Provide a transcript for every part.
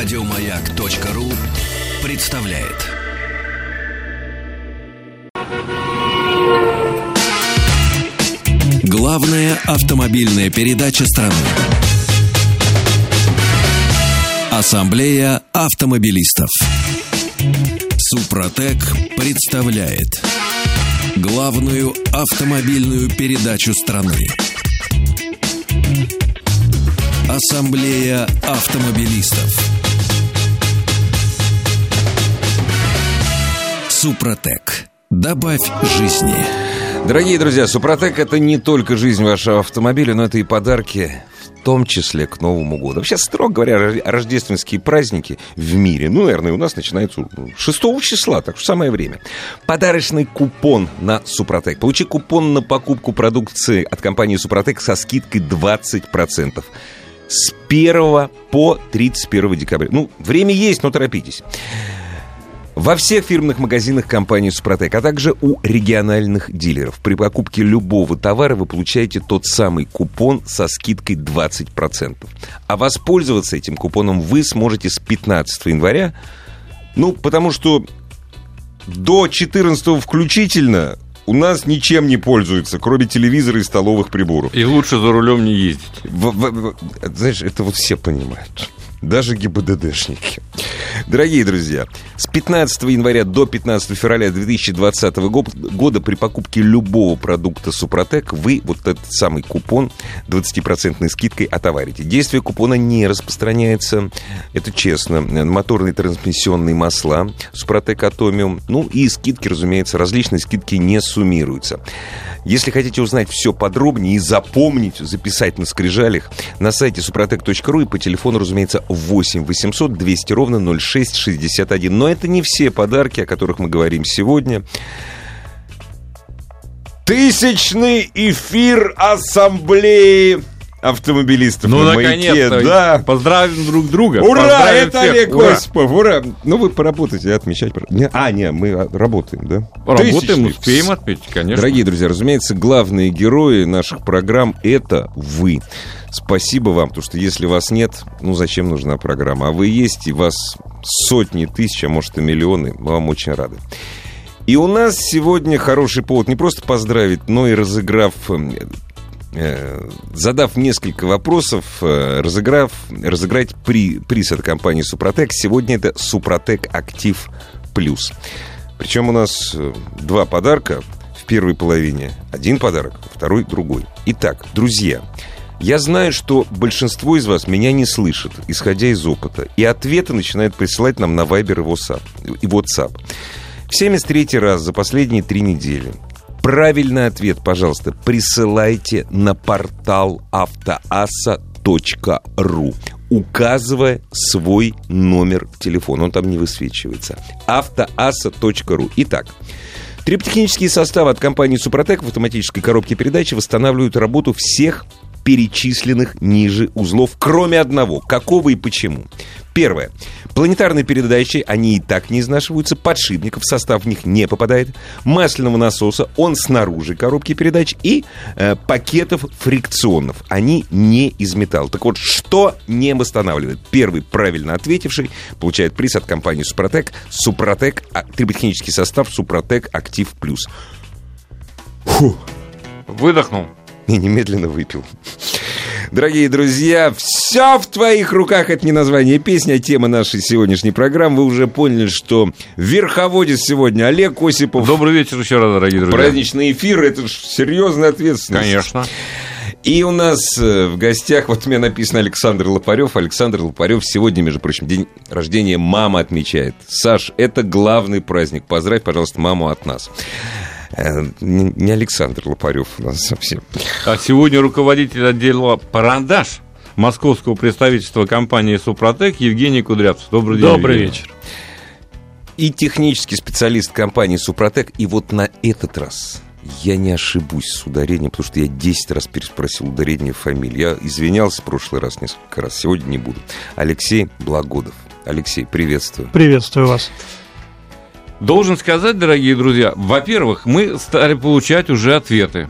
Радиомаяк.ру представляет. Главная автомобильная передача страны. Ассамблея автомобилистов. Супротек представляет главную автомобильную передачу страны. Ассамблея автомобилистов. Супротек. Добавь жизни. Дорогие друзья, Супротек это не только жизнь вашего автомобиля, но это и подарки, в том числе к Новому году. Вообще, строго говоря, рождественские праздники в мире, ну, наверное, у нас начинаются 6 числа, так что самое время. Подарочный купон на Супротек. Получи купон на покупку продукции от компании Супротек со скидкой 20% с 1 по 31 декабря. Ну, время есть, но торопитесь. Во всех фирменных магазинах компании «Супротек», а также у региональных дилеров. При покупке любого товара вы получаете тот самый купон со скидкой 20%. А воспользоваться этим купоном вы сможете с 15 января, ну, потому что до 14 включительно у нас ничем не пользуются, кроме телевизора и столовых приборов. И лучше за рулем не ездить. В, в, в, знаешь, это вот все понимают даже ГИБДДшники. Дорогие друзья, с 15 января до 15 февраля 2020 года при покупке любого продукта Супротек вы вот этот самый купон 20% скидкой отоварите. Действие купона не распространяется, это честно, моторные трансмиссионные масла Супротек Атомиум, ну и скидки, разумеется, различные скидки не суммируются. Если хотите узнать все подробнее и запомнить, записать на скрижалях, на сайте супротек.ру и по телефону, разумеется, 8 800 200 ровно 0661. Но это не все подарки, о которых мы говорим сегодня. Тысячный эфир ассамблеи автомобилистов ну, на маяке. Да. Поздравим друг друга. Ура! Поздравим это всех. Олег Ура. Осипов. Ура! Ну, вы поработаете, отмечать. А, не, мы работаем, да? Работаем, Тысячный. успеем отметить, конечно. Дорогие друзья, разумеется, главные герои наших программ — это вы. Спасибо вам, потому что если вас нет, ну, зачем нужна программа? А вы есть, и вас сотни тысяч, а может и миллионы. Мы вам очень рады. И у нас сегодня хороший повод не просто поздравить, но и разыграв Э, задав несколько вопросов, э, разыграв, разыграть при, приз от компании Супротек. Сегодня это Супротек Актив Плюс. Причем у нас э, два подарка в первой половине. Один подарок, второй другой. Итак, друзья, я знаю, что большинство из вас меня не слышит, исходя из опыта, и ответы начинают присылать нам на Viber и WhatsApp. В 73 раз за последние три недели Правильный ответ, пожалуйста, присылайте на портал автоаса.ру указывая свой номер телефона. Он там не высвечивается. автоаса.ру. Итак, Триптехнические составы от компании «Супротек» в автоматической коробке передачи восстанавливают работу всех перечисленных ниже узлов, кроме одного. Какого и почему? Первое. Планетарные передачи, они и так не изнашиваются, подшипников в состав в них не попадает, масляного насоса, он снаружи коробки передач, и э, пакетов фрикционов, они не из металла. Так вот, что не восстанавливает? Первый правильно ответивший получает приз от компании Супротек, Супротек, а, триботехнический состав Супротек Актив Плюс. Фу. Выдохнул и немедленно выпил. Дорогие друзья, все в твоих руках. Это не название песни, а тема нашей сегодняшней программы. Вы уже поняли, что верховодец сегодня Олег Осипов. Добрый вечер еще раз, дорогие друзья. Праздничный эфир, это же серьезная ответственность. Конечно. И у нас э, в гостях, вот у меня написано Александр Лопарев. Александр Лопарев сегодня, между прочим, день рождения мама отмечает. Саш, это главный праздник. Поздравь, пожалуйста, маму от нас. Э, не Александр Лопарев у нас совсем. А сегодня руководитель отдела «Парандаш» московского представительства компании «Супротек» Евгений Кудрявцев. Добрый день, Добрый Евгений. вечер. И технический специалист компании «Супротек». И вот на этот раз я не ошибусь с ударением, потому что я 10 раз переспросил ударение фамилии. Я извинялся в прошлый раз несколько раз, сегодня не буду. Алексей Благодов. Алексей, приветствую. Приветствую вас. Должен сказать, дорогие друзья, во-первых, мы стали получать уже ответы.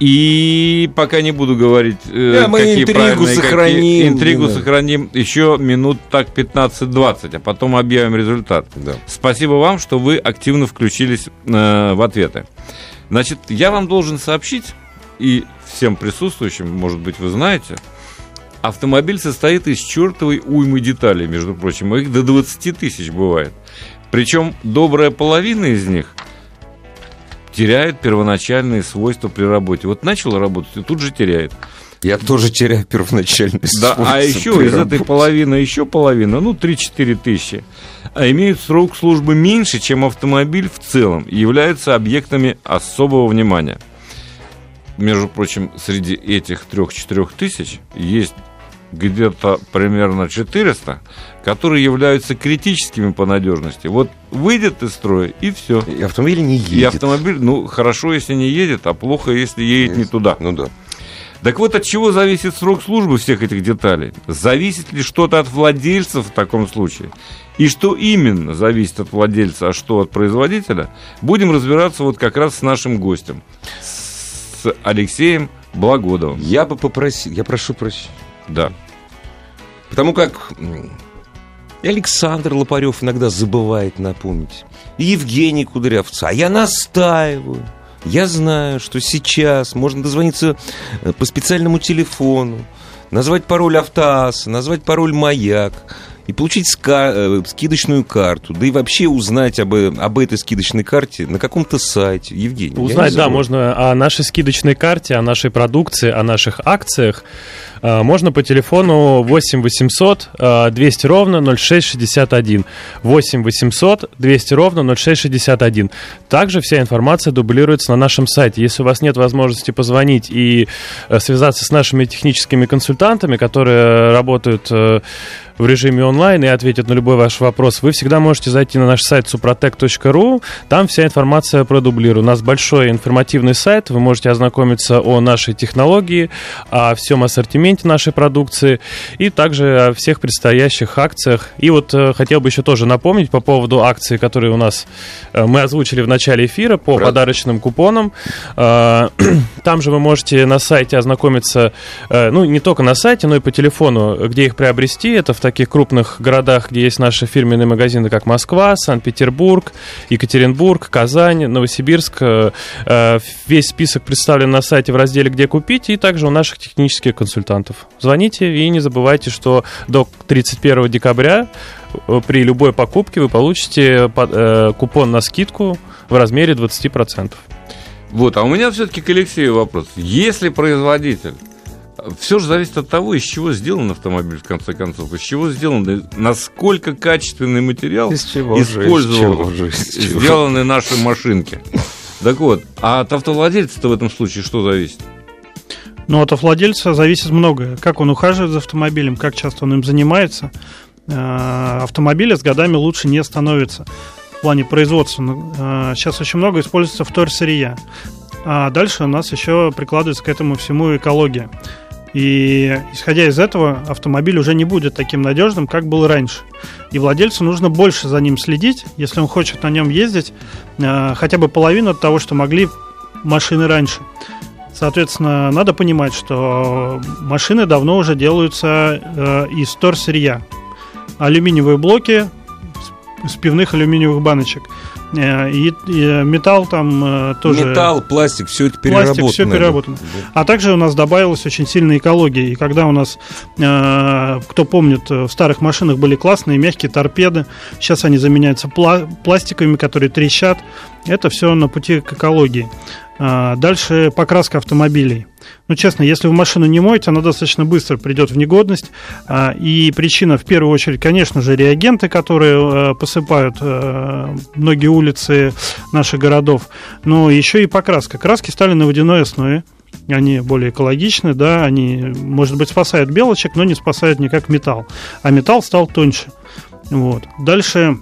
И пока не буду говорить, э, Да, мы какие интригу правильные, какие- сохраним, интригу да. сохраним еще минут так 15-20, а потом объявим результат. Да. Спасибо вам, что вы активно включились э, в ответы. Значит, я вам должен сообщить, и всем присутствующим, может быть, вы знаете, автомобиль состоит из чертовой уймы деталей, между прочим, их до 20 тысяч бывает. Причем добрая половина из них теряет первоначальные свойства при работе. Вот начал работать и тут же теряет. Я тоже теряю первоначальный Да, свойства а еще из этой работе. половины еще половина, ну 3-4 тысячи, а имеют срок службы меньше, чем автомобиль в целом, и являются объектами особого внимания. Между прочим, среди этих 3-4 тысяч есть где-то примерно 400, которые являются критическими по надежности. Вот выйдет из строя, и все. И автомобиль не едет. И автомобиль, ну, хорошо, если не едет, а плохо, если едет не туда. Ну да. Так вот, от чего зависит срок службы всех этих деталей? Зависит ли что-то от владельцев в таком случае? И что именно зависит от владельца, а что от производителя? Будем разбираться вот как раз с нашим гостем, с Алексеем Благодовым. Я бы попросил, я прошу прощения. Да. Потому как и Александр Лопарев иногда забывает напомнить. И Евгений Кудрявцев. А я настаиваю. Я знаю, что сейчас можно дозвониться э, по специальному телефону, назвать пароль автоаса, назвать пароль маяк и получить э, скидочную карту, да и вообще узнать об, об этой скидочной карте на каком-то сайте. Евгений. Узнать, да, можно о нашей скидочной карте, о нашей продукции, о наших акциях. э, Можно по телефону 8 800 э, 200 ровно 0661. 8 800 200 ровно 0661. Также вся информация дублируется на нашем сайте. Если у вас нет возможности позвонить и э, связаться с нашими техническими консультантами, которые работают в режиме онлайн и ответят на любой ваш вопрос, вы всегда можете зайти на наш сайт suprotec.ru, там вся информация продублирована. У нас большой информативный сайт, вы можете ознакомиться о нашей технологии, о всем ассортименте нашей продукции и также о всех предстоящих акциях. И вот э, хотел бы еще тоже напомнить по поводу акции, которые у нас э, мы озвучили в начале эфира по Правда. подарочным купонам. Э, Там же вы можете на сайте ознакомиться, ну, не только на сайте, но и по телефону, где их приобрести. Это в таких крупных городах, где есть наши фирменные магазины, как Москва, Санкт-Петербург, Екатеринбург, Казань, Новосибирск. Э, э, Весь список представлен на сайте в разделе «Где купить» и также у наших технических консультантов. Звоните и не забывайте, что до 31 декабря э, при любой покупке вы получите купон на скидку в размере 20%. Вот, а у меня все-таки к Алексею вопрос. Если производитель, все же зависит от того, из чего сделан автомобиль, в конце концов, из чего сделан, насколько качественный материал Из чего же, из использовал чего же, из чего? сделаны наши машинки. Так вот, а от автовладельца-то в этом случае что зависит? Но от владельца зависит многое. Как он ухаживает за автомобилем, как часто он им занимается. Э, Автомобили с годами лучше не становятся в плане производства. Ну, э, Сейчас очень много используется вторсырья. А дальше у нас еще прикладывается к этому всему экология. И исходя из этого, автомобиль уже не будет таким надежным, как был раньше. И владельцу нужно больше за ним следить, если он хочет на нем ездить, э, хотя бы половину от того, что могли машины раньше. Соответственно, надо понимать, что машины давно уже делаются э, из вторсырья. Алюминиевые блоки с пивных алюминиевых баночек. Э, и, и металл там э, тоже... Металл, пластик, все это переработано. Пластик, все переработано. А также у нас добавилась очень сильная экология. И когда у нас, э, кто помнит, в старых машинах были классные мягкие торпеды, сейчас они заменяются пла- пластиковыми, которые трещат. Это все на пути к экологии. А, Дальше покраска автомобилей. Ну, честно, если вы машину не моете, она достаточно быстро придет в негодность. А, И причина, в первую очередь, конечно же, реагенты, которые э, посыпают э, многие улицы наших городов. Но еще и покраска. Краски стали на водяной основе. Они более экологичны, да, они, может быть, спасают белочек, но не спасают никак металл. А металл стал тоньше. Вот. Дальше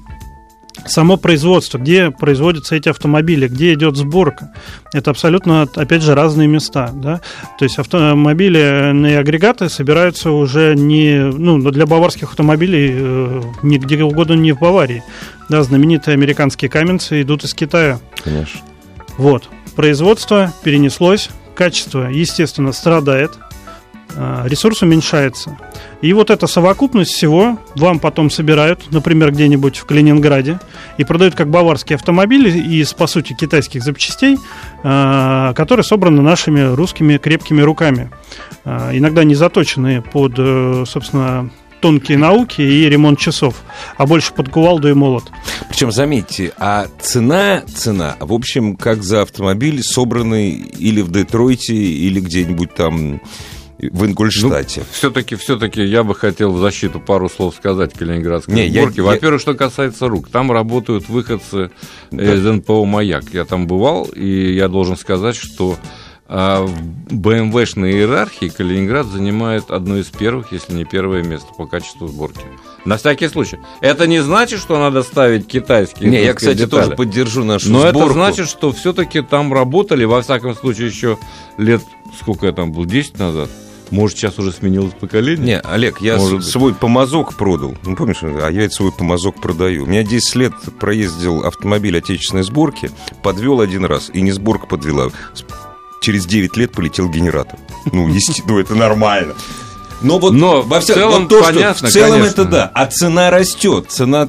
само производство, где производятся эти автомобили, где идет сборка. Это абсолютно, опять же, разные места. Да? То есть автомобильные агрегаты собираются уже не... Ну, для баварских автомобилей э, нигде угодно не в Баварии. Да, знаменитые американские каменцы идут из Китая. Конечно. Вот. Производство перенеслось, качество, естественно, страдает, а, ресурс уменьшается. И вот эта совокупность всего вам потом собирают, например, где-нибудь в Калининграде, и продают как баварские автомобили из, по сути, китайских запчастей, а, которые собраны нашими русскими крепкими руками. А, иногда не заточенные под, э, собственно, тонкие науки и ремонт часов, а больше под кувалду и молот. Причем, заметьте, а цена, цена, в общем, как за автомобиль, собранный или в Детройте, или где-нибудь там в Ингольштате. Ну, все-таки, все-таки я бы хотел в защиту пару слов сказать Калининградской Не, сборке. я- Во-первых, что касается рук, там работают выходцы Да. из НПО «Маяк». Я там бывал, и я должен сказать, что а, в БМВшной иерархии Калининград занимает одно из первых, если не первое место по качеству сборки. На всякий случай. Это не значит, что надо ставить китайские Не, я, кстати, детали. тоже поддержу нашу Но сборку. это значит, что все-таки там работали, во всяком случае, еще лет, сколько я там был, 10 назад. Может, сейчас уже сменилось поколение? Не, Олег, я Может быть. свой помазок продал. Ну, помнишь, а я ведь свой помазок продаю. У меня 10 лет проездил автомобиль отечественной сборки, подвел один раз, и не сборка подвела. Через 9 лет полетел генератор. Ну, есте- ну это нормально. Но вот Но во в всяком- целом вот то, что понятно, в целом конечно. это да, а цена растет, цена,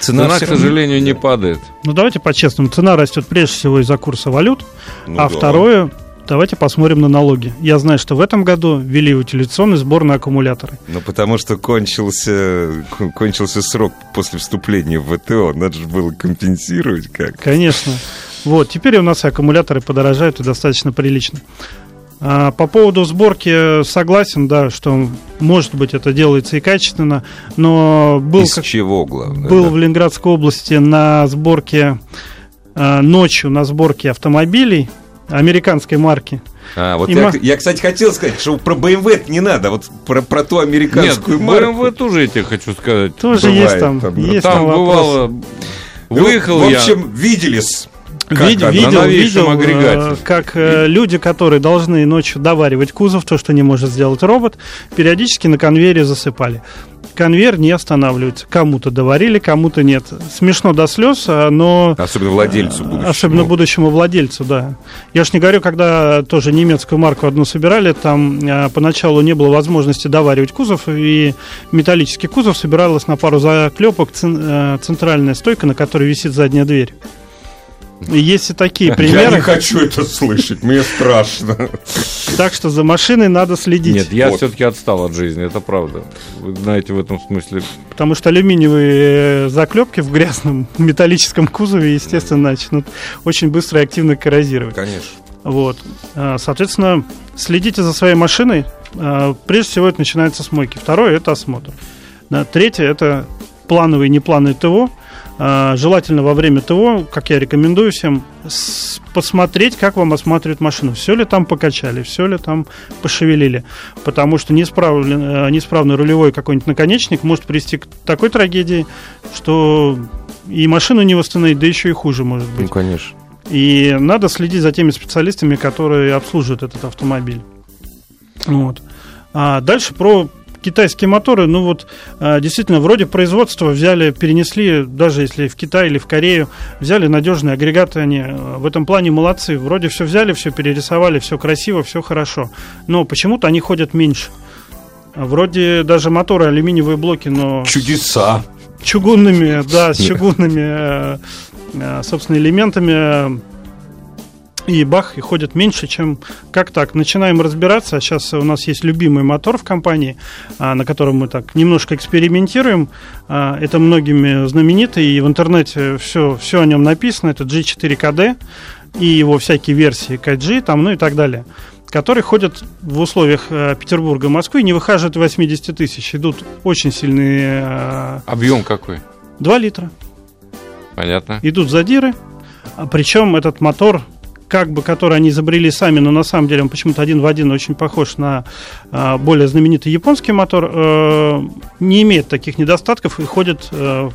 цена, Цена, к сожалению, не падает. Ну, давайте по-честному. Цена растет прежде всего из-за курса валют, Ну а да. второе, давайте посмотрим на налоги. Я знаю, что в этом году ввели утилизационный сбор на аккумуляторы. Ну, потому что кончился, кон- кончился срок после вступления в ВТО. Надо же было компенсировать как. Конечно. Вот, теперь у нас и аккумуляторы подорожают и достаточно прилично. А, по поводу сборки согласен, да, что может быть это делается и качественно, но был, Из как- чего, главное? был да? в Ленинградской области на сборке а, ночью на сборке автомобилей американской марки. А, вот И я, ма- я, кстати, хотел сказать, что про BMW не надо, вот про, про ту Нет, американскую в марку. БМВ тоже я тебе хочу сказать. Тоже Бывает есть там, там, есть Там там бывало... Ну, Выехал В я... общем, виделись. Как Вид- видел, видел, агрегате. э, как э, люди, которые должны ночью доваривать кузов, то, что не может сделать робот, периодически на конвейере засыпали. Конвейер не останавливается. Кому-то доварили, кому-то нет. Смешно до слез, а, но... Особенно владельцу будущему. Особенно будущему владельцу, да. Я ж не говорю, когда тоже немецкую марку одну собирали, там а, поначалу не было возможности доваривать кузов, и металлический кузов собиралась на пару заклепок э, центральная стойка, на которой висит задняя дверь. Есть и такие Я примеры. не хочу это слышать, мне страшно. Так что за машиной надо следить. Нет, я Вот. все-таки отстал от жизни, это правда. Вы знаете, в этом смысле... Потому что алюминиевые заклепки в грязном металлическом кузове, естественно, начнут очень быстро и активно коррозировать. Конечно. Вот. А, Соответственно, следите за своей машиной. А, Прежде всего, это начинается с мойки. Второе – это осмотр. Третье – это плановый и неплановый ТО. А, Желательно во время ТО, как я рекомендую всем, посмотреть, как вам осматривают машину. Все ли там покачали, все ли там пошевелили. Потому что неисправлен- э, неисправный рулевой какой-нибудь наконечник может привести к такой трагедии, что и машину не восстановить, да еще и хуже может быть. Ну, конечно. И надо следить за теми специалистами, которые обслуживают этот автомобиль. Вот. А дальше про китайские моторы. Ну вот, а, действительно, вроде производства взяли, перенесли, даже если в Китай или в Корею, взяли надежные агрегаты, они э, в этом плане молодцы. Вроде все взяли, все перерисовали, все красиво, все хорошо. Но почему-то они ходят меньше. Вроде даже моторы алюминиевые блоки, но Чудеса. чугунными, да, с чугунными, э, э, собственно, элементами. И бах, и ходят меньше, чем как так. Начинаем разбираться. Сейчас у нас есть любимый мотор в компании, а, на котором мы так немножко экспериментируем. А, Это многими знаменитый, и в интернете все, все о нем написано. Это G4KD и его всякие версии KG, там, ну и так далее которые ходят в условиях э, Петербурга, Москвы не выхаживают 80 тысяч. Идут очень сильные э, Объем какой? 2 литра. Понятно. Идут задиры, а причем этот мотор, как бы который они изобрели сами, но на самом деле он почему-то один в один очень похож на а, более знаменитый японский мотор, э, не имеет таких недостатков и ходит, э,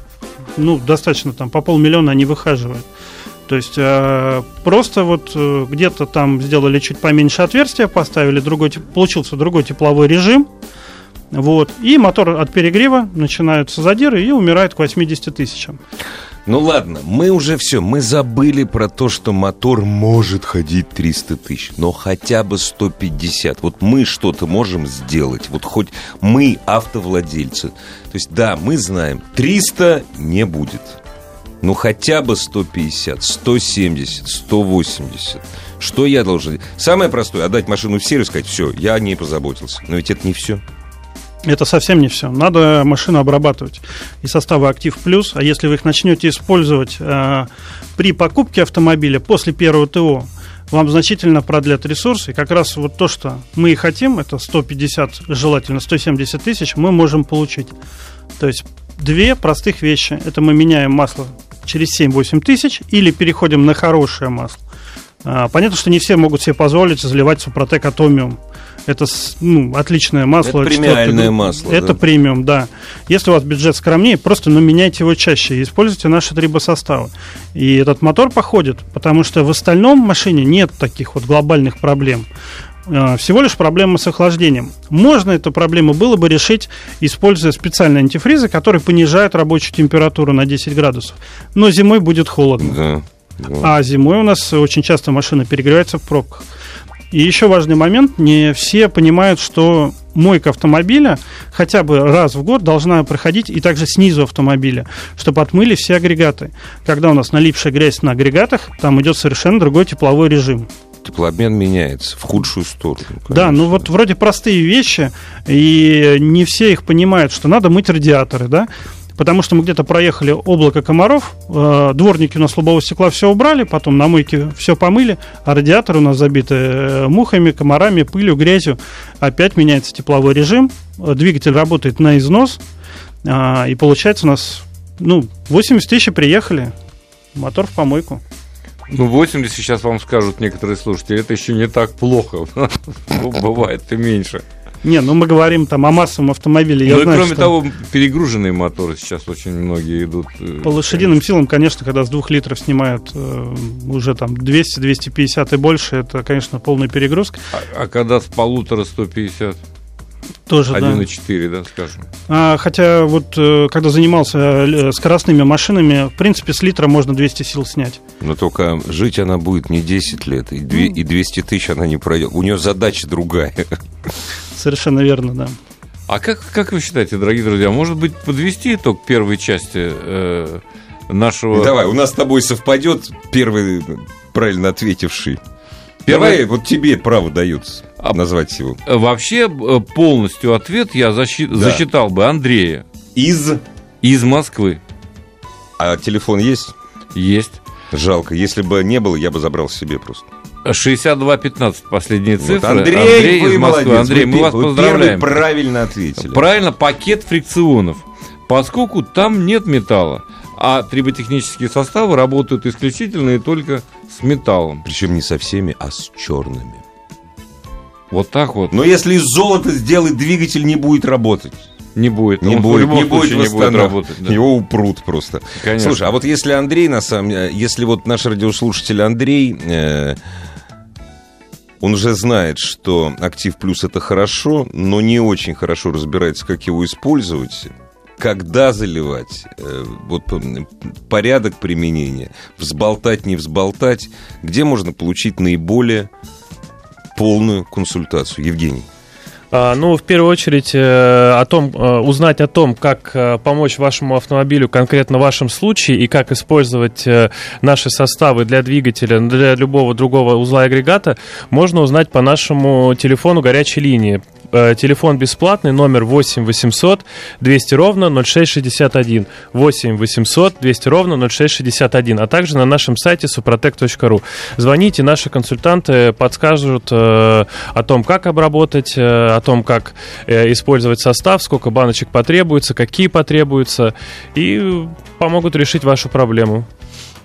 ну, достаточно там по полмиллиона они выхаживают. То есть э, просто вот э, где-то там сделали чуть поменьше отверстия, поставили другой, получился другой тепловой режим, вот, и мотор от перегрева начинаются задиры и умирает к 80 тысячам. Ну ладно, мы уже все, мы забыли про то, что мотор может ходить 300 тысяч, но хотя бы 150. Вот мы что-то можем сделать, вот хоть мы автовладельцы. То есть да, мы знаем, 300 не будет. Ну хотя бы 150, 170, 180. Что я должен... Самое простое, отдать машину в сервис, сказать, все, я о ней позаботился. Но ведь это не все. Это совсем не все. Надо машину обрабатывать. И составы Актив Плюс, а если вы их начнете использовать э, при покупке автомобиля после первого ТО, вам значительно продлят ресурсы. И как раз вот то, что мы и хотим, это 150, желательно 170 тысяч, мы можем получить. То есть две простых вещи. Это мы меняем масло через 7-8 тысяч или переходим на хорошее масло. А, понятно, что не все могут себе позволить заливать Супротек Атомиум. Это ну, отличное масло. Это премиальное масло. Это да. премиум, да. Если у вас бюджет скромнее, просто ну, меняйте его чаще и используйте наши трибосоставы. И этот мотор походит, потому что в остальном машине нет таких вот глобальных проблем а, всего лишь проблема с охлаждением. Можно эту проблему было бы решить, используя специальные антифризы, которые понижают рабочую температуру на 10 градусов. Но зимой будет холодно. Да. А зимой у нас очень часто машина перегревается в пробках. И еще важный момент, не все понимают, что мойка автомобиля хотя бы раз в год должна проходить и также снизу автомобиля, чтобы отмыли все агрегаты. Когда у нас налипшая грязь на агрегатах, там идет совершенно другой тепловой режим. Теплообмен меняется в худшую сторону. Конечно. Да, ну вот вроде простые вещи, и не все их понимают, что надо мыть радиаторы, да, потому что мы где-то проехали облако комаров, э, дворники у нас лобового стекла все убрали, потом на мойке все помыли, а радиаторы у нас забиты э, мухами, комарами, пылью, грязью. Опять меняется тепловой режим, э, двигатель работает на износ, э, и получается у нас, ну, 80 тысяч приехали, мотор в помойку. Ну, 80 сейчас вам скажут некоторые слушатели, это еще не так плохо. Бывает и меньше. Не, ну мы говорим там о массовом автомобиле. Я ну, знаю, кроме что того, перегруженные моторы сейчас очень многие идут. э, по лошадиным силам, конечно, когда с двух литров снимают э, уже там 200, 250 и больше, это, конечно, полная перегрузка. А, а когда с полутора 150? Тоже, да. 1,4, да, скажем. А, хотя вот э, когда занимался э, скоростными машинами, в принципе, с литра можно 200 сил снять. Но только жить она будет не 10 лет, и, две- и 200 тысяч она не пройдет. У нее задача другая. Совершенно верно, да. А как, как вы считаете, дорогие друзья, может быть, подвести итог первой части э, нашего... Давай, у нас с тобой совпадет первый правильно ответивший. Первый- Давай, вот тебе право дается А- назвать его. Э, Вообще, э, полностью ответ я защи- Да. зачитал бы Андрея Из... из Москвы. А телефон есть? Есть. Жалко. Если бы не было, я бы забрал себе просто. 62-15 последние Вот, цифры. Андрей, вы из Москвы. молодец. Андрей, Вы мы вас вы поздравляем. правильно ответили. Правильно, пакет фрикционов. Поскольку там нет металла, а триботехнические составы работают исключительно и только с металлом. Причем не со всеми, а с черными. Вот так вот Но если из золота сделать двигатель, не будет работать. не будет. Не Он будет, не будет, не будет работать. да. Его упрут просто. Конечно. Слушай, а вот если Андрей, на самом деле, если вот наш радиослушатель Андрей, э, он уже знает, что Актив Плюс это хорошо, но не очень хорошо разбирается, как его использовать, когда заливать, э, вот порядок применения, взболтать, не взболтать, где можно получить наиболее полную консультацию. Евгений. А, Ну, в первую очередь, э, о том, э, узнать о том, как э, помочь вашему автомобилю конкретно в вашем случае и как использовать наши составы для двигателя, для любого другого узла агрегата, можно узнать по нашему телефону горячей линии. Э, Телефон бесплатный, номер 8 800 200 ровно 0661. 8 800 200 ровно 0661. А также на нашем сайте suprotec.ru. Звоните, наши консультанты подскажут э, о том, как обработать, э, о том, как э, использовать состав, сколько баночек потребуется, какие потребуются, и помогут решить вашу проблему.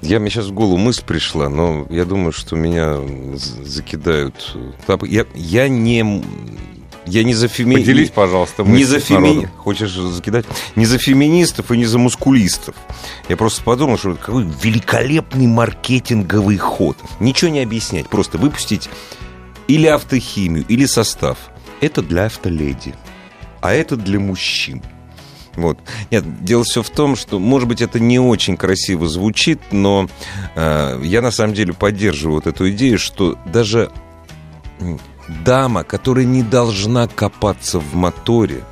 Я, мне сейчас в голову мысль пришла, но я думаю, что меня закидают. Я, я не... Я не за феми... Поделись, пожалуйста, не за феми... народом. Хочешь закидать? Не за феминистов и не за мускулистов. Я просто подумал, что какой великолепный маркетинговый ход. Ничего не объяснять, просто выпустить или автохимию, или состав. Это для автоледи, а это для мужчин. Вот. Нет, дело все в том, что, может быть, это не очень красиво звучит, но э, я на самом деле поддерживаю вот эту идею, что даже дама, которая не должна копаться в моторе,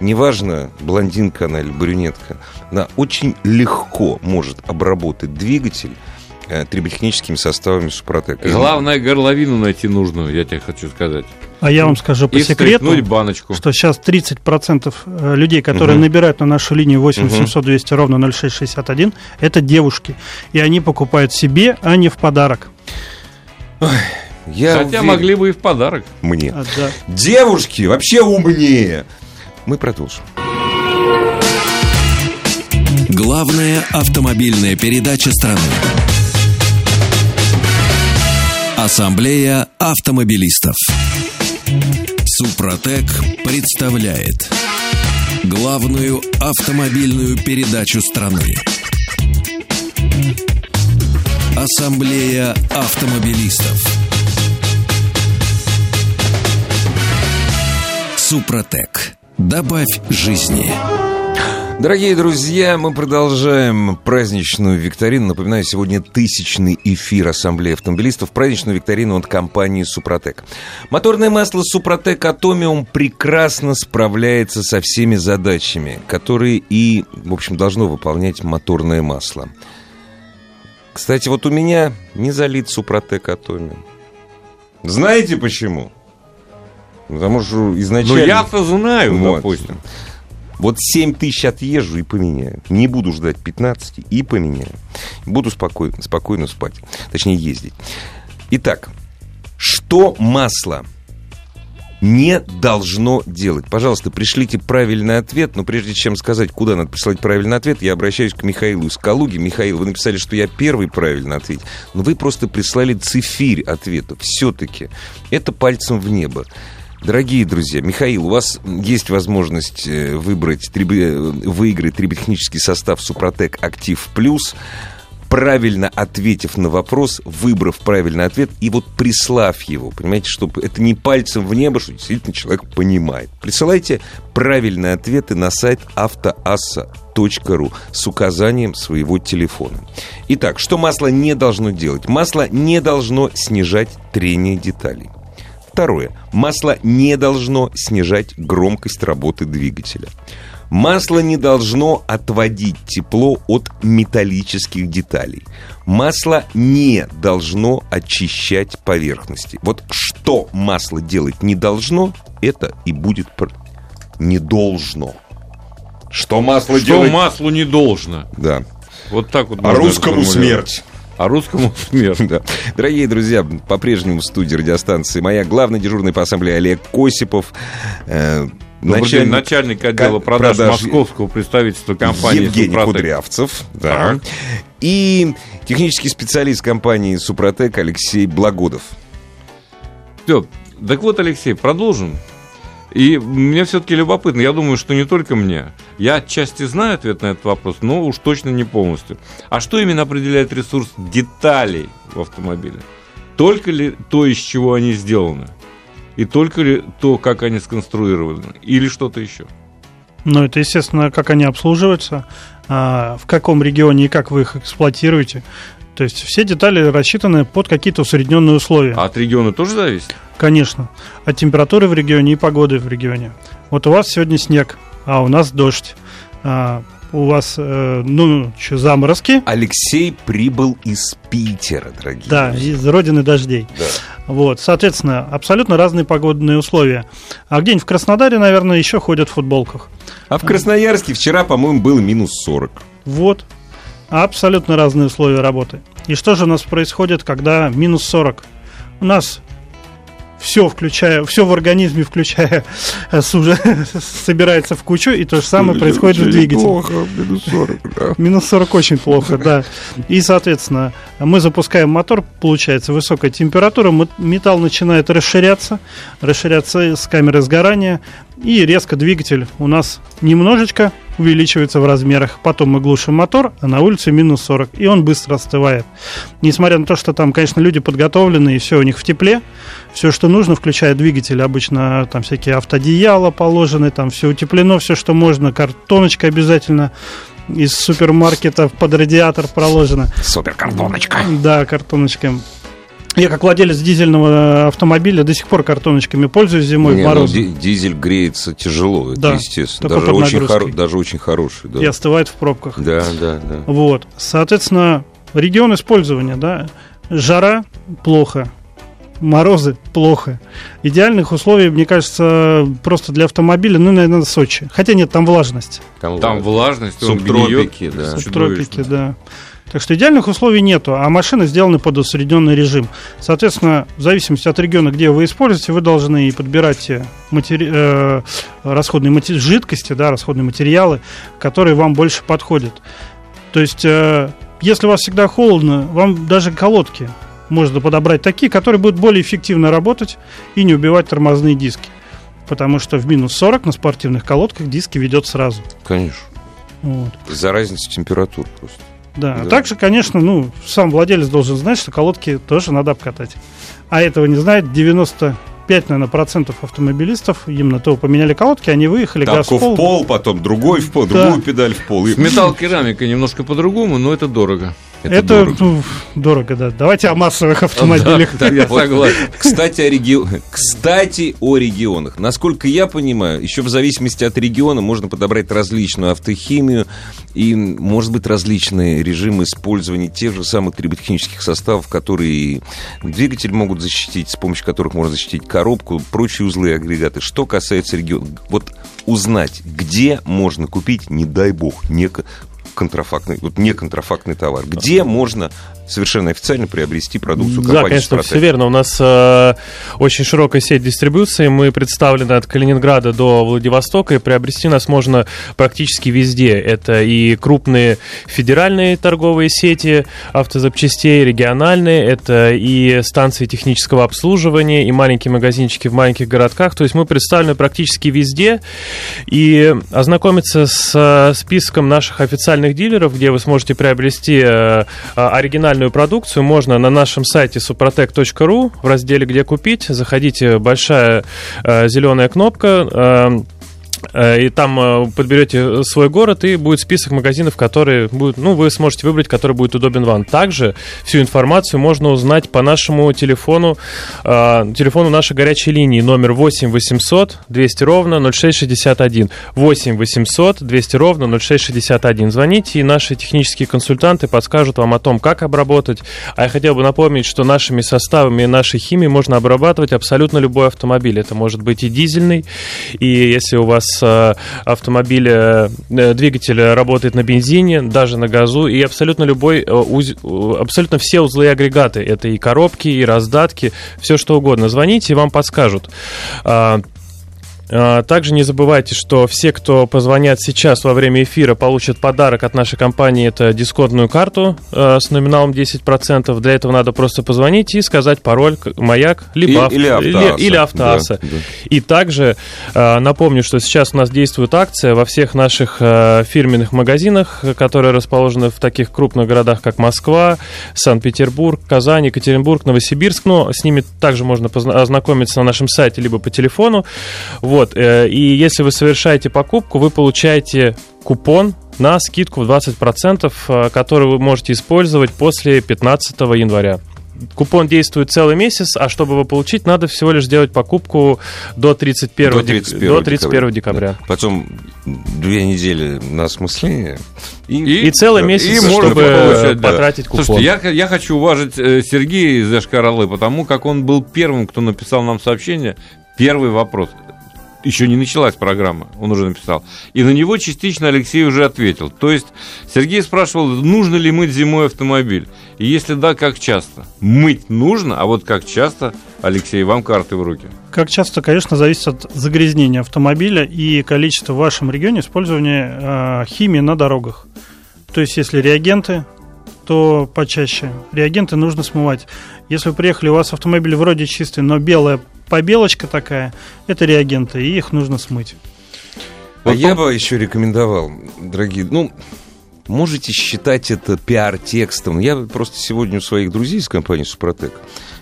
неважно, блондинка она или брюнетка, она очень легко может обработать двигатель э, триботехническими составами Супротек. Главное, горловину найти нужную, я тебе хочу сказать. А я вам скажу по И секрету, баночку. что сейчас 30% э, людей, которые Мгм. набирают на нашу линию 8 700 200 ровно 0661, это девушки. И они покупают себе, а не в подарок. Я Хотя уверен- могли бы и в подарок. мне. А, да. Девушки вообще умнее. Мы продолжим. Главная автомобильная передача страны. Ассамблея автомобилистов. Супротек представляет главную автомобильную передачу страны. Ассамблея автомобилистов. Супротек. Добавь жизни. Дорогие друзья, мы продолжаем праздничную викторину. Напоминаю, сегодня тысячный эфир Ассамблеи автомобилистов. Праздничную викторину от компании «Супротек». Моторное масло «Супротек Атомиум» прекрасно справляется со всеми задачами, которые и, в общем, должно выполнять моторное масло. Кстати, вот у меня не залит «Супротек Атомиум». Знаете почему? Потому что Ну, изначально... я-то знаю, Вот. допустим. Вот 7 тысяч отъезжу и поменяю. Не буду ждать 15 и поменяю. Буду спокойно, спокойно спать. Точнее, ездить. Итак, что масло не должно делать? Пожалуйста, пришлите правильный ответ. Но прежде чем сказать, куда надо прислать правильный ответ, я обращаюсь к Михаилу из Калуги. Михаил, вы написали, что я первый правильно ответил. Но вы просто прислали цифирь ответа. Все-таки это пальцем в небо. Дорогие друзья, Михаил, у вас есть возможность э, выбрать, э, выиграть триботехнический состав Супротек Актив Плюс, правильно ответив на вопрос, выбрав правильный ответ и вот прислав его, понимаете, чтобы это не пальцем в небо, что действительно человек понимает. Присылайте правильные ответы на сайт автоасса.ру с указанием своего телефона. Итак, что масло не должно делать? Масло не должно снижать трение деталей. Второе. Масло не должно снижать громкость работы двигателя. Масло не должно отводить тепло от металлических деталей. Масло не должно очищать поверхности. Вот что масло делать не должно, это и будет не должно. Что масло Что делать? маслу не должно. Да. Вот так вот. А русскому смерть. А русскому смерть. Да. Дорогие друзья, по-прежнему в студии радиостанции моя главный дежурный по ассамблее Олег Косипов. э, Добрый день, начальник отдела продаж, продаж московского представительства компании Евгений «Супротек». Кудрявцев. Да. Так. И технический специалист компании Супротек Алексей Благодов. Все. Так вот, Алексей, продолжим. И мне все-таки любопытно, я думаю, что не только мне. Я отчасти знаю ответ на этот вопрос, но уж точно не полностью. А что именно определяет ресурс деталей в автомобиле? Только ли то, из чего они сделаны? И только ли то, как они сконструированы? Или что-то еще? Ну, это, естественно, как они обслуживаются, а, в каком регионе и как вы их эксплуатируете. То есть все детали рассчитаны под какие-то усредненные условия. А от региона тоже зависит? Конечно. От температуры в регионе и погоды в регионе. Вот у вас сегодня снег, а у нас дождь. А, у вас, э, ну, что, заморозки. Алексей прибыл из Питера, дорогие Да, друзья. из родины дождей. Да. Вот, соответственно, абсолютно разные погодные условия. А где-нибудь в Краснодаре, наверное, еще ходят в футболках. А в Красноярске вчера, по-моему, было минус 40. Вот. Абсолютно разные условия работы. И что же у нас происходит, когда минус 40? У нас все, включая, все в организме, включая э, сужа, собирается в кучу, и то же самое происходит в двигателе. минус 40, да. Минус 40 очень плохо, да. И, соответственно, мы запускаем мотор, получается высокая температура, металл начинает расширяться, расширяться с камеры сгорания, и резко двигатель у нас немножечко увеличивается в размерах. Потом мы глушим мотор, а на улице минус 40, и он быстро остывает. Несмотря на то, что там, конечно, люди подготовлены, и все у них в тепле, все, что нужно, включая двигатель, обычно там всякие автодеяла положены, там все утеплено, все, что можно, картоночка обязательно из супермаркетов под радиатор проложена. Супер картоночка. Да, картоночка. Я как владелец дизельного автомобиля до сих пор картоночками пользуюсь зимой Не, в ну, мороз. ди- дизель греется тяжело, это Да, естественно. Даже очень, хоро- даже очень хороший, да. И остывает в пробках. Да, да, да. Вот. Соответственно, регион использования, да, жара плохо, морозы плохо. Идеальных условий, мне кажется, просто для автомобиля, ну, наверное, Сочи. Хотя нет, там влажность. Там ладно. влажность, Субтропики, да. Чудовищно. Тропики, да. Так что идеальных условий нету, а машины сделаны под усредненный режим. Соответственно, в зависимости от региона, где вы используете, вы должны подбирать те матери- э, расходные мате- жидкости, да, расходные материалы, которые вам больше подходят. То есть, э, если у вас всегда холодно, вам даже колодки можно подобрать такие, которые будут более эффективно работать и не убивать тормозные диски. Потому что в минус 40 на спортивных колодках диски ведет сразу. Конечно. Вот. За разницу температур просто. Да. Да. А также, конечно, ну, сам владелец должен знать, что колодки тоже надо обкатать. А этого не знает 95, наверное, процентов автомобилистов. Им на то поменяли колодки, они выехали, газ Тапку в пол. в пол, потом другой в пол, Да. другую педаль в пол. Металлокерамикой немножко по-другому, но это дорого. Это, дорого. ну, дорого, да. Давайте о массовых автомобилях. Да, я согласен. Кстати о, реги- Кстати, о регионах. Насколько я понимаю, еще в зависимости от региона можно подобрать различную автохимию и, может быть, различные режимы использования тех же самых триботехнических составов, которые двигатель могут защитить, с помощью которых можно защитить коробку, прочие узлы и агрегаты. Что касается региона, вот узнать, где можно купить, не дай бог, не к- контрафактный, вот не контрафактный товар. Где можно совершенно официально приобрести продукцию Да, компании конечно, «Супротек»? все верно. У нас э, очень широкая сеть дистрибуции. Мы представлены от Калининграда до Владивостока, и приобрести нас можно практически везде. Это и крупные федеральные торговые сети автозапчастей, региональные, это и станции технического обслуживания, и маленькие магазинчики в маленьких городках. То есть мы представлены практически везде. И ознакомиться с э, списком наших официальных дилеров, где вы сможете приобрести э, э, оригинальную продукцию, можно на нашем сайте suprotec.ru в разделе «Где купить». Заходите, большая э, зеленая кнопка. Э, и там э, подберете свой город, и будет список магазинов, которые будут, ну, вы сможете выбрать, который будет удобен вам. Также всю информацию можно узнать по нашему телефону, э, телефону нашей горячей линии, номер 8 800 200 ровно 0661. 8 800 200 ровно 0661. Звоните, и наши технические консультанты подскажут вам о том, как обработать. А я хотел бы напомнить, что нашими составами и нашей химией можно обрабатывать абсолютно любой автомобиль. Это может быть и дизельный, и если у вас э, автомобиль, э, э, двигатель работает на бензине, даже на газу, и абсолютно любой, абсолютно все узлы и агрегаты. Это и коробки, и раздатки, все что угодно. Звоните, и вам подскажут. А, а, Также не забывайте, что все, кто позвонят сейчас во время эфира, получат подарок от нашей компании. Это дисконтную карту э, с номиналом 10%. Для этого надо просто позвонить и сказать пароль «Маяк» либо И- или авто- «Автоасса». или «Автоасса». Да, да. И также э, напомню, что сейчас у нас действует акция во всех наших фирменных магазинах, которые расположены в таких крупных городах, как Москва, Санкт-Петербург, Казань, Екатеринбург, Новосибирск. Но с ними также можно ознакомиться на нашем сайте либо по телефону. Вот. э, И если вы совершаете покупку, вы получаете купон на скидку в 20%, э, который вы можете использовать после 15 января. Купон действует целый месяц, а чтобы его получить, надо всего лишь сделать покупку до 31, До дек- 31 до 31 декабря. Да. Потом две недели на осмысление. И целый месяц, и можно чтобы получать, да. потратить купон. Слушайте, я, я хочу уважить э, Сергея из Эшкаралы, потому как он был первым, кто написал нам сообщение. Первый вопрос. Еще не началась программа, он уже написал. И на него частично Алексей уже ответил. То есть Сергей спрашивал, нужно ли мыть зимой автомобиль. И если да, как часто? Мыть нужно, а вот как часто, Алексей, вам карты в руки. Как часто, конечно, зависит от загрязнения автомобиля и количества в вашем регионе использования э, химии на дорогах. То есть, если реагенты, то почаще. Реагенты нужно смывать. Если вы приехали, у вас автомобиль вроде чистый, но белая побелочка такая. Это реагенты, и их нужно смыть. А я бы еще рекомендовал, дорогие, ну, можете считать это пиар-текстом. Я просто сегодня у своих друзей из компании «Супротек»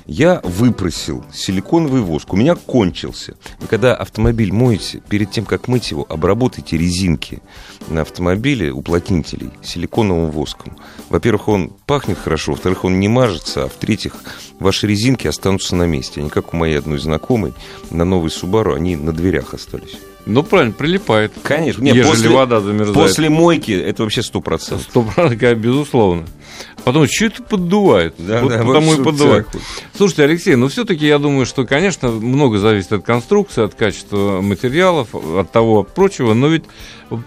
я выпросил силиконовый воск. У меня кончился. И когда автомобиль моете, перед тем, как мыть его, обработайте резинки на автомобиле уплотнителей силиконовым воском. Во-первых, он пахнет хорошо, во-вторых, он не мажется, а в-третьих, ваши резинки останутся на месте. Они, как у моей одной знакомой, на новый Субару, они на дверях остались. Ну, правильно, прилипает. Конечно. Нет, Ежели после, вода замерзает. После мойки это вообще сто процентов. Сто процентов, безусловно. Потом, что это поддувает? Да, вот да, потому и поддувает. Слушайте, Алексей, ну все-таки я думаю, что, конечно, много зависит от конструкции, от качества материалов, от того прочего, но ведь,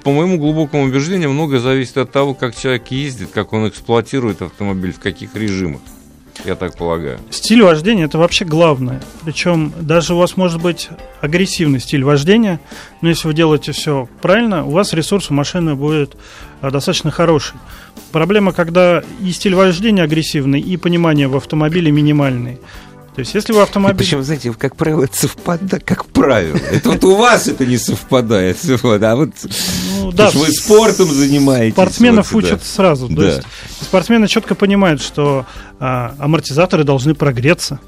по моему глубокому убеждению, много зависит от того, как человек ездит, как он эксплуатирует автомобиль, в каких режимах я так полагаю. Стиль вождения это вообще главное. Причем даже у вас может быть агрессивный стиль вождения, но если вы делаете все правильно, у вас ресурс у машины будет а, достаточно хороший. Проблема, когда и стиль вождения агрессивный, и понимание в автомобиле минимальный. То есть, если вы автомобиль... Причем, знаете, как правило, это совпадает, как правило. Это вот у вас это не совпадает. А вот ну, да, вы спортом занимаетесь. Спортсменов вот, учат да. сразу. Да. То есть, спортсмены четко понимают, что а, амортизаторы должны прогреться.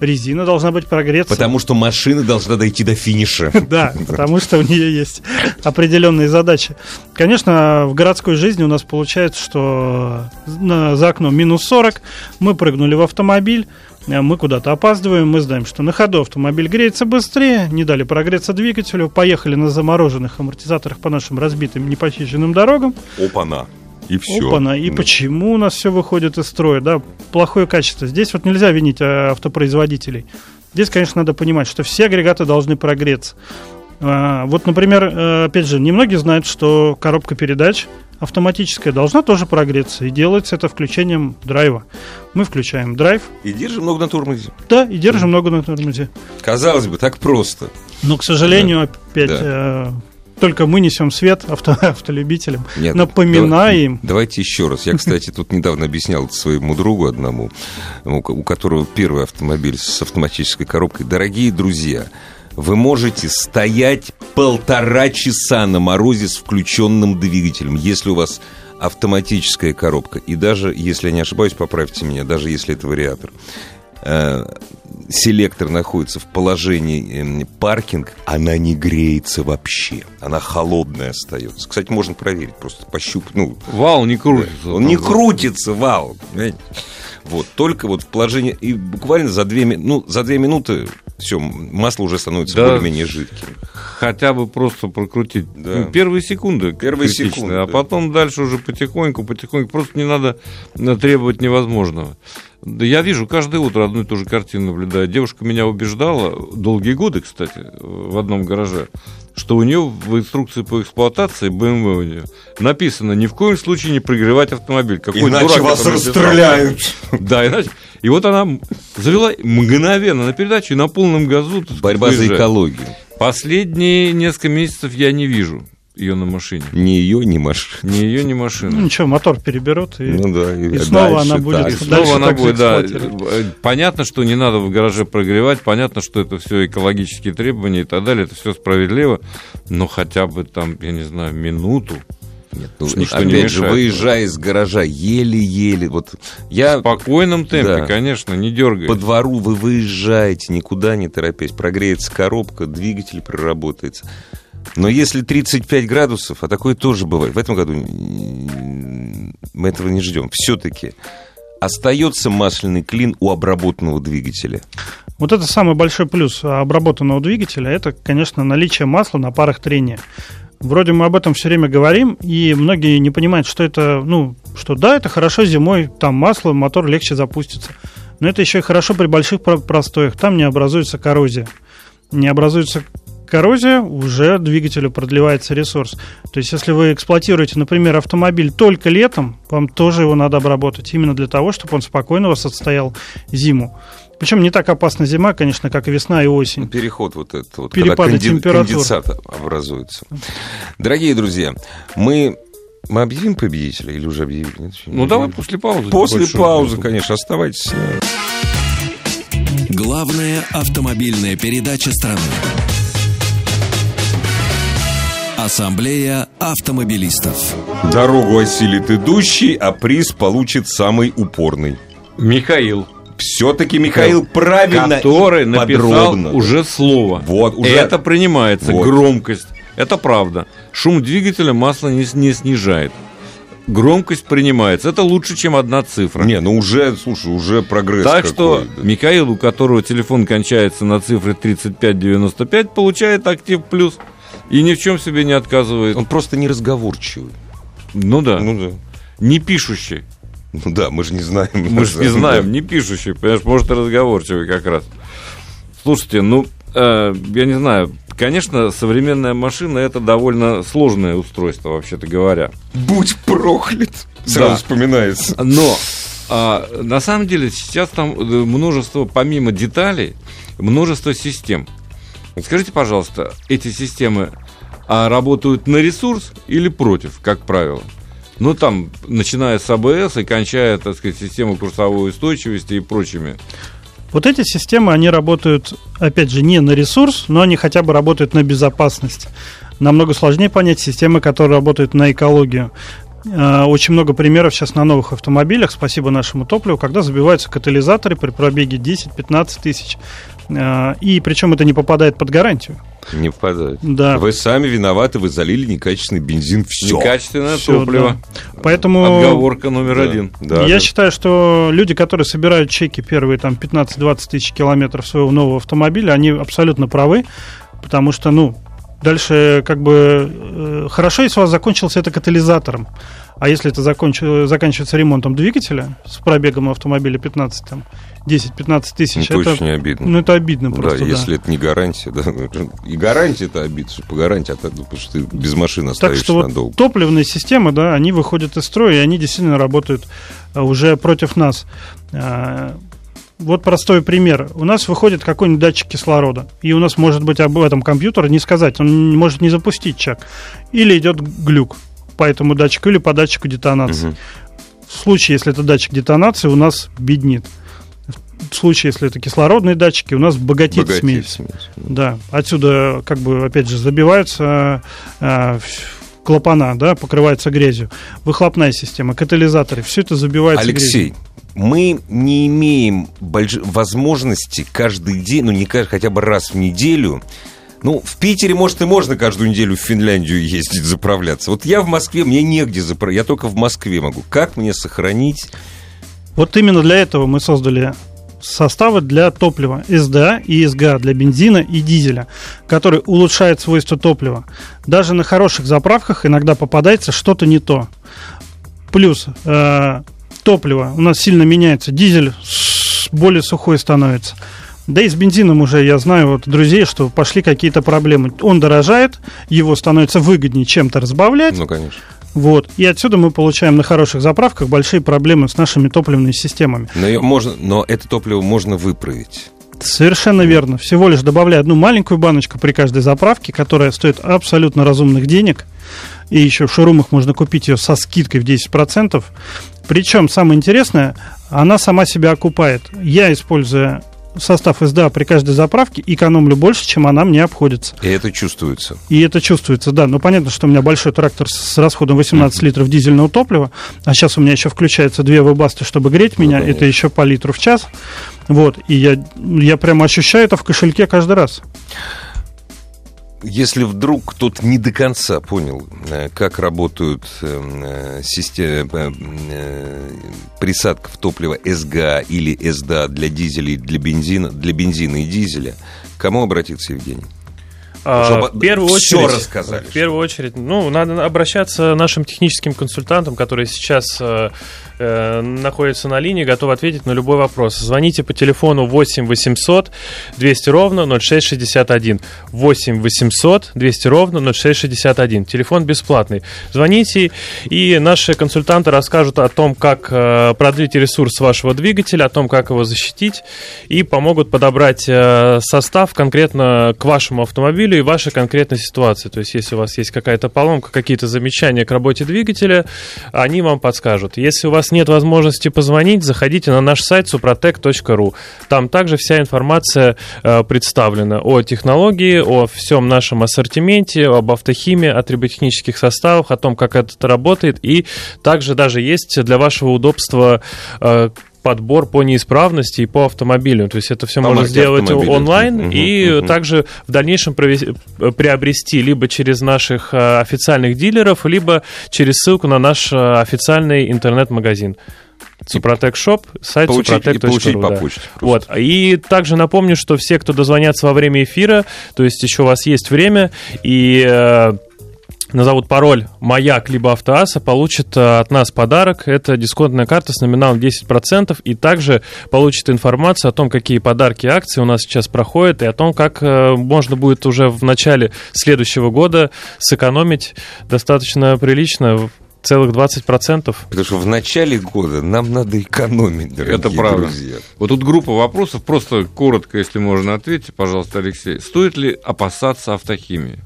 Резина должна быть прогреться. Потому что машина должна дойти до финиша. Да, потому что у нее есть определенные задачи. Конечно, в городской жизни у нас получается, что за окном минус 40, мы прыгнули в автомобиль, Э, мы куда-то опаздываем, мы знаем, что на ходу автомобиль греется быстрее, не дали прогреться двигателю, поехали на замороженных амортизаторах по нашим разбитым непочищенным дорогам. Опа-на. И все. Опа-на. И да. почему у нас все выходит из строя? Да, плохое качество. Здесь вот нельзя винить э, автопроизводителей. Здесь, конечно, надо понимать, что все агрегаты должны прогреться. А, вот, например, э, опять же, немногие знают, что коробка передач автоматическая должна тоже прогреться. И делается это включением драйва. Мы включаем драйв. И держим ногу на тормозе. Да, и держим ногу на тормозе. Казалось бы, так просто. Но, к сожалению, да. опять... Да. Э, только мы несем свет авто, автолюбителям, Нет, напоминаем. Давай, давайте еще раз. Я, кстати, тут недавно объяснял своему другу одному, у которого первый автомобиль с автоматической коробкой. Дорогие друзья, вы можете стоять полтора часа на морозе с включенным двигателем, если у вас автоматическая коробка. И даже, если я не ошибаюсь, поправьте меня, даже если это вариатор. Э, селектор находится в положении э, паркинг, она не греется вообще. Она холодная остается. Кстати, можно проверить, просто пощупать. Ну, вал не крутится. Да, он не крутится, вал. Понимаете? Вот, только вот в положении... И буквально за две, ну, за две минуты все, масло уже становится да, более-менее жидким. Хотя бы просто прокрутить. Да. Ну, первые секунды. Первые секунды. А потом дальше уже потихоньку, потихоньку. Просто не надо требовать невозможного. Да я вижу каждое утро одну и ту же картину наблюдаю. Девушка меня убеждала, долгие годы, кстати, в одном гараже, что у нее в инструкции по эксплуатации BMW у нее написано ни в коем случае не прогревать автомобиль. Какой иначе дурак, вас расстреляют. Да, иначе. И вот она завела мгновенно на передачу и на полном газу. Борьба за экологию. Последние несколько месяцев я не вижу ее на машине. Ни ее, ни машину. Ни ее, ни машину. Ну ничего, мотор переберут, и, ну, да, и, и снова она будет. Так. И снова она будет, да. Понятно, что не надо в гараже прогревать, понятно, что это все экологические требования и так далее, это все справедливо, но хотя бы там, я не знаю, минуту. Нет, ну, Ничто опять не же, выезжая из гаража, еле-еле. Вот я, в спокойном темпе, да, конечно, не дергай. По двору вы выезжаете, никуда не торопясь. Прогреется коробка, двигатель проработается. Но если 35 градусов, а такое тоже бывает, в этом году мы этого не ждем, все-таки остается масляный клин у обработанного двигателя. Вот это самый большой плюс обработанного двигателя, это, конечно, наличие масла на парах трения. Вроде мы об этом все время говорим, и многие не понимают, что это, ну, что да, это хорошо зимой, там масло, мотор легче запустится. Но это еще и хорошо при больших простоях, там не образуется коррозия. Не образуется коррозия, уже двигателю продлевается ресурс. То есть, если вы эксплуатируете, например, автомобиль только летом, вам тоже его надо обработать, именно для того, чтобы он спокойно у вас отстоял зиму. Причем не так опасна зима, конечно, как и весна и осень. Переход вот этот, вот, Перепады когда конди- конденсат образуется. Дорогие друзья, мы мы объявим победителя или уже объявили? Нет, ну, давай после паузы. После паузы, конечно, оставайтесь. Главная автомобильная передача страны. Ассамблея автомобилистов. Дорогу осилит идущий, а приз получит самый упорный. Михаил, Все-таки Михаил правильно который и написал подробно. уже слово. Вот, уже. Это принимается. Вот. Громкость. Это правда. Шум двигателя масло не, не снижает. Громкость принимается. Это лучше, чем одна цифра. Не, ну уже, слушай, уже прогресс Так что да. Михаил, у которого телефон кончается на цифре 3595, получает актив плюс и ни в чем себе не отказывает. Он просто неразговорчивый. Ну да, Ну да. не пишущий. Ну да, мы же не знаем. Мы же не знаем, не пишущий, понимаешь, может и разговорчивый как раз. Слушайте, ну, э, я не знаю, конечно, современная машина это довольно сложное устройство, вообще-то говоря. Будь проклят. Сразу Да. вспоминается. Но а, на самом деле сейчас там э, множество, помимо деталей, множество систем. Скажите, пожалуйста, эти системы а, работают на ресурс или против, как правило? Ну, там, начиная с АБС и кончая, так сказать, системой курсовой устойчивости и прочими. Вот эти системы, они работают, опять же, не на ресурс, но они хотя бы работают на безопасность. Намного сложнее понять системы, которые работают на экологию. Э, Очень много примеров сейчас на новых автомобилях, спасибо нашему топливу, когда забиваются катализаторы при пробеге 10-15 тысяч. Э, И причем это не попадает под гарантию. Не впадает. Да. Вы сами виноваты, вы залили некачественный бензин. Все. Некачественное Всё, топливо. Поэтому Отговорка номер один. Да, я да. считаю, что люди, которые собирают чеки первые там 15-20 тысяч километров своего нового автомобиля, они абсолютно правы, потому что, ну, дальше как бы э, хорошо, если у вас закончился это катализатором, а если это законч- заканчивается ремонтом двигателя с пробегом автомобиля 15, там, 10-15 тысяч, Ну, это это, очень обидно. ну, это обидно Да, просто, да. если это не гарантия, да. И гарантия это обид, что по гарантии, а так, ну, потому что ты без машины Так остаешься что вот надолго. топливные системы, да, они выходят из строя, и они действительно работают а, уже против нас. Вот простой пример. У нас выходит какой-нибудь датчик кислорода, и у нас может быть об этом компьютер не сказать, он может не запустить чек. Или идет глюк по этому датчику, или по датчику детонации. Мгм. В случае, если это датчик детонации, у нас беднит. В случае, если это кислородные датчики, у нас богатит, Богатит смесь. смесь. Да, отсюда как бы опять же забиваются э, клапана, да, покрывается грязью. Выхлопная система, катализаторы, все это забивается Алексей, грязью. Мы не имеем больш- возможности каждый день, ну не каждый, хотя бы раз в неделю. Ну, в Питере, может, и можно каждую неделю в Финляндию ездить заправляться. Вот я в Москве, мне негде заправляться, я только в Москве могу. Как мне сохранить? Вот именно для этого мы создали составы для топлива СДА и СГА для бензина и дизеля, которые улучшают свойства топлива. Даже на хороших заправках иногда попадается что-то не то. Плюс э, топливо у нас сильно меняется, дизель более сухой становится. Да и с бензином уже я знаю вот друзей, что пошли какие-то проблемы. Он дорожает, его становится выгоднее чем-то разбавлять. Ну, конечно. Вот. И отсюда мы получаем на хороших заправках большие проблемы с нашими топливными системами. Но, можно, но это топливо можно выправить. Совершенно верно. Всего лишь добавляя одну маленькую баночку при каждой заправке, которая стоит абсолютно разумных денег. И еще в шоурумах можно купить ее со скидкой в 10%. Причем, самое интересное, она сама себя окупает. Я, используя состав СДА при каждой заправке, экономлю больше, чем она мне обходится. И это чувствуется. И это чувствуется, да. Но понятно, что у меня большой трактор с расходом 18 литров дизельного топлива, а сейчас у меня еще включаются две вебасты, чтобы греть меня, конечно. это еще по литру в час. Вот, и я, я прямо ощущаю это в кошельке каждый раз. Если вдруг кто-то не до конца понял, э, как работают системы присадков топлива СГА или СДА для дизеля и для бензина, для бензина и дизеля, к кому обратиться, Евгений? А, Чтобы в первую всё очередь, рассказали, В первую очередь, ну, надо обращаться нашим техническим консультантам, которые сейчас э, находятся на линии, готовы ответить на любой вопрос. Звоните по телефону 8 800 200 ровно 0661. 8 800 200 ровно 0661. Телефон бесплатный. Звоните, и наши консультанты расскажут о том, как э, продлить ресурс вашего двигателя, о том, как его защитить, и помогут подобрать э, состав конкретно к вашему автомобилю и вашей конкретной ситуации. То есть, если у вас есть какая-то поломка, какие-то замечания к работе двигателя, они вам подскажут. Если у вас вас нет возможности позвонить, заходите на наш сайт suprotec.ru. Там также вся информация э, представлена о технологии, о всем нашем ассортименте, об автохимии, о триботехнических составах, о том, как это работает. И также даже есть для вашего удобства э, подбор по неисправности и по автомобилю. То есть это все можно сделать онлайн Мгм, и мгм. также в дальнейшем прове- приобрести либо через наших э, официальных дилеров, либо через ссылку на наш э, официальный интернет-магазин. Супротек Shop, сайт suprotec.ru, получить по да. почте. просто. Вот. И также напомню, что все, кто дозвонятся во время эфира, то есть еще у вас есть время, и э, назовут пароль «Маяк» либо «Автоаса», получат э, от нас подарок. Это дисконтная карта с номиналом 10%, и также получат информацию о том, какие подарки и акции у нас сейчас проходят, и о том, как э, можно будет уже в начале следующего года сэкономить достаточно прилично, целых 20%. Потому что в начале года нам надо экономить, дорогие Это правда. друзья. Вот тут группа вопросов, просто коротко, если можно ответить, пожалуйста, Алексей. Стоит ли опасаться автохимии?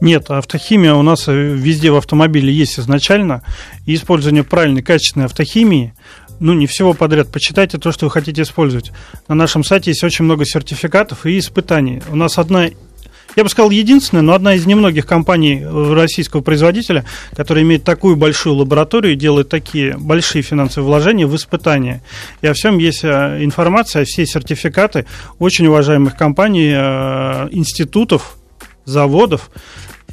Нет, автохимия у нас э, везде в автомобиле есть изначально. И использование правильной, качественной автохимии, ну, не всего подряд. Почитайте то, что вы хотите использовать. На нашем сайте есть очень много сертификатов и испытаний. У нас одна я бы сказал, единственная, но одна из немногих компаний э, российского производителя, которая имеет такую большую лабораторию и делает такие большие финансовые вложения в испытания. И о всем есть э, информация, все сертификаты очень уважаемых компаний, институтов, заводов.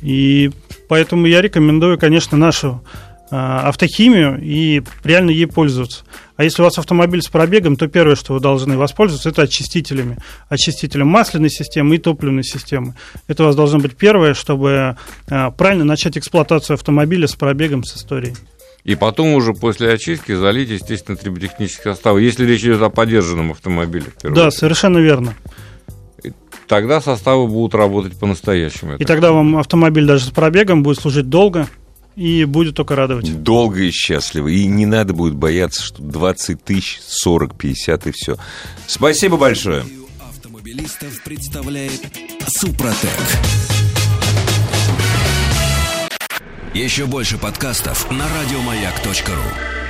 И поэтому я рекомендую, конечно, нашу э, автохимию и реально ей пользоваться. А если у вас автомобиль с пробегом, то первое, что вы должны воспользоваться, это очистителями. Очистителем масляной системы и топливной системы. Это у вас должно быть первое, чтобы э, правильно начать эксплуатацию автомобиля с пробегом, с историей. И потом уже после очистки залить, естественно, триботехнический состав, если речь идет о подержанном автомобиле. Да, очередь. совершенно верно. Тогда составы будут работать по-настоящему. И тогда вам автомобиль даже с пробегом будет служить долго и будет только радовать. Долго и счастливо. И не надо будет бояться, что 20 тысяч, 40, 50 и все. Спасибо большое. Автомобилистов представляет Супротек. Еще больше подкастов на радиомаяк.ру.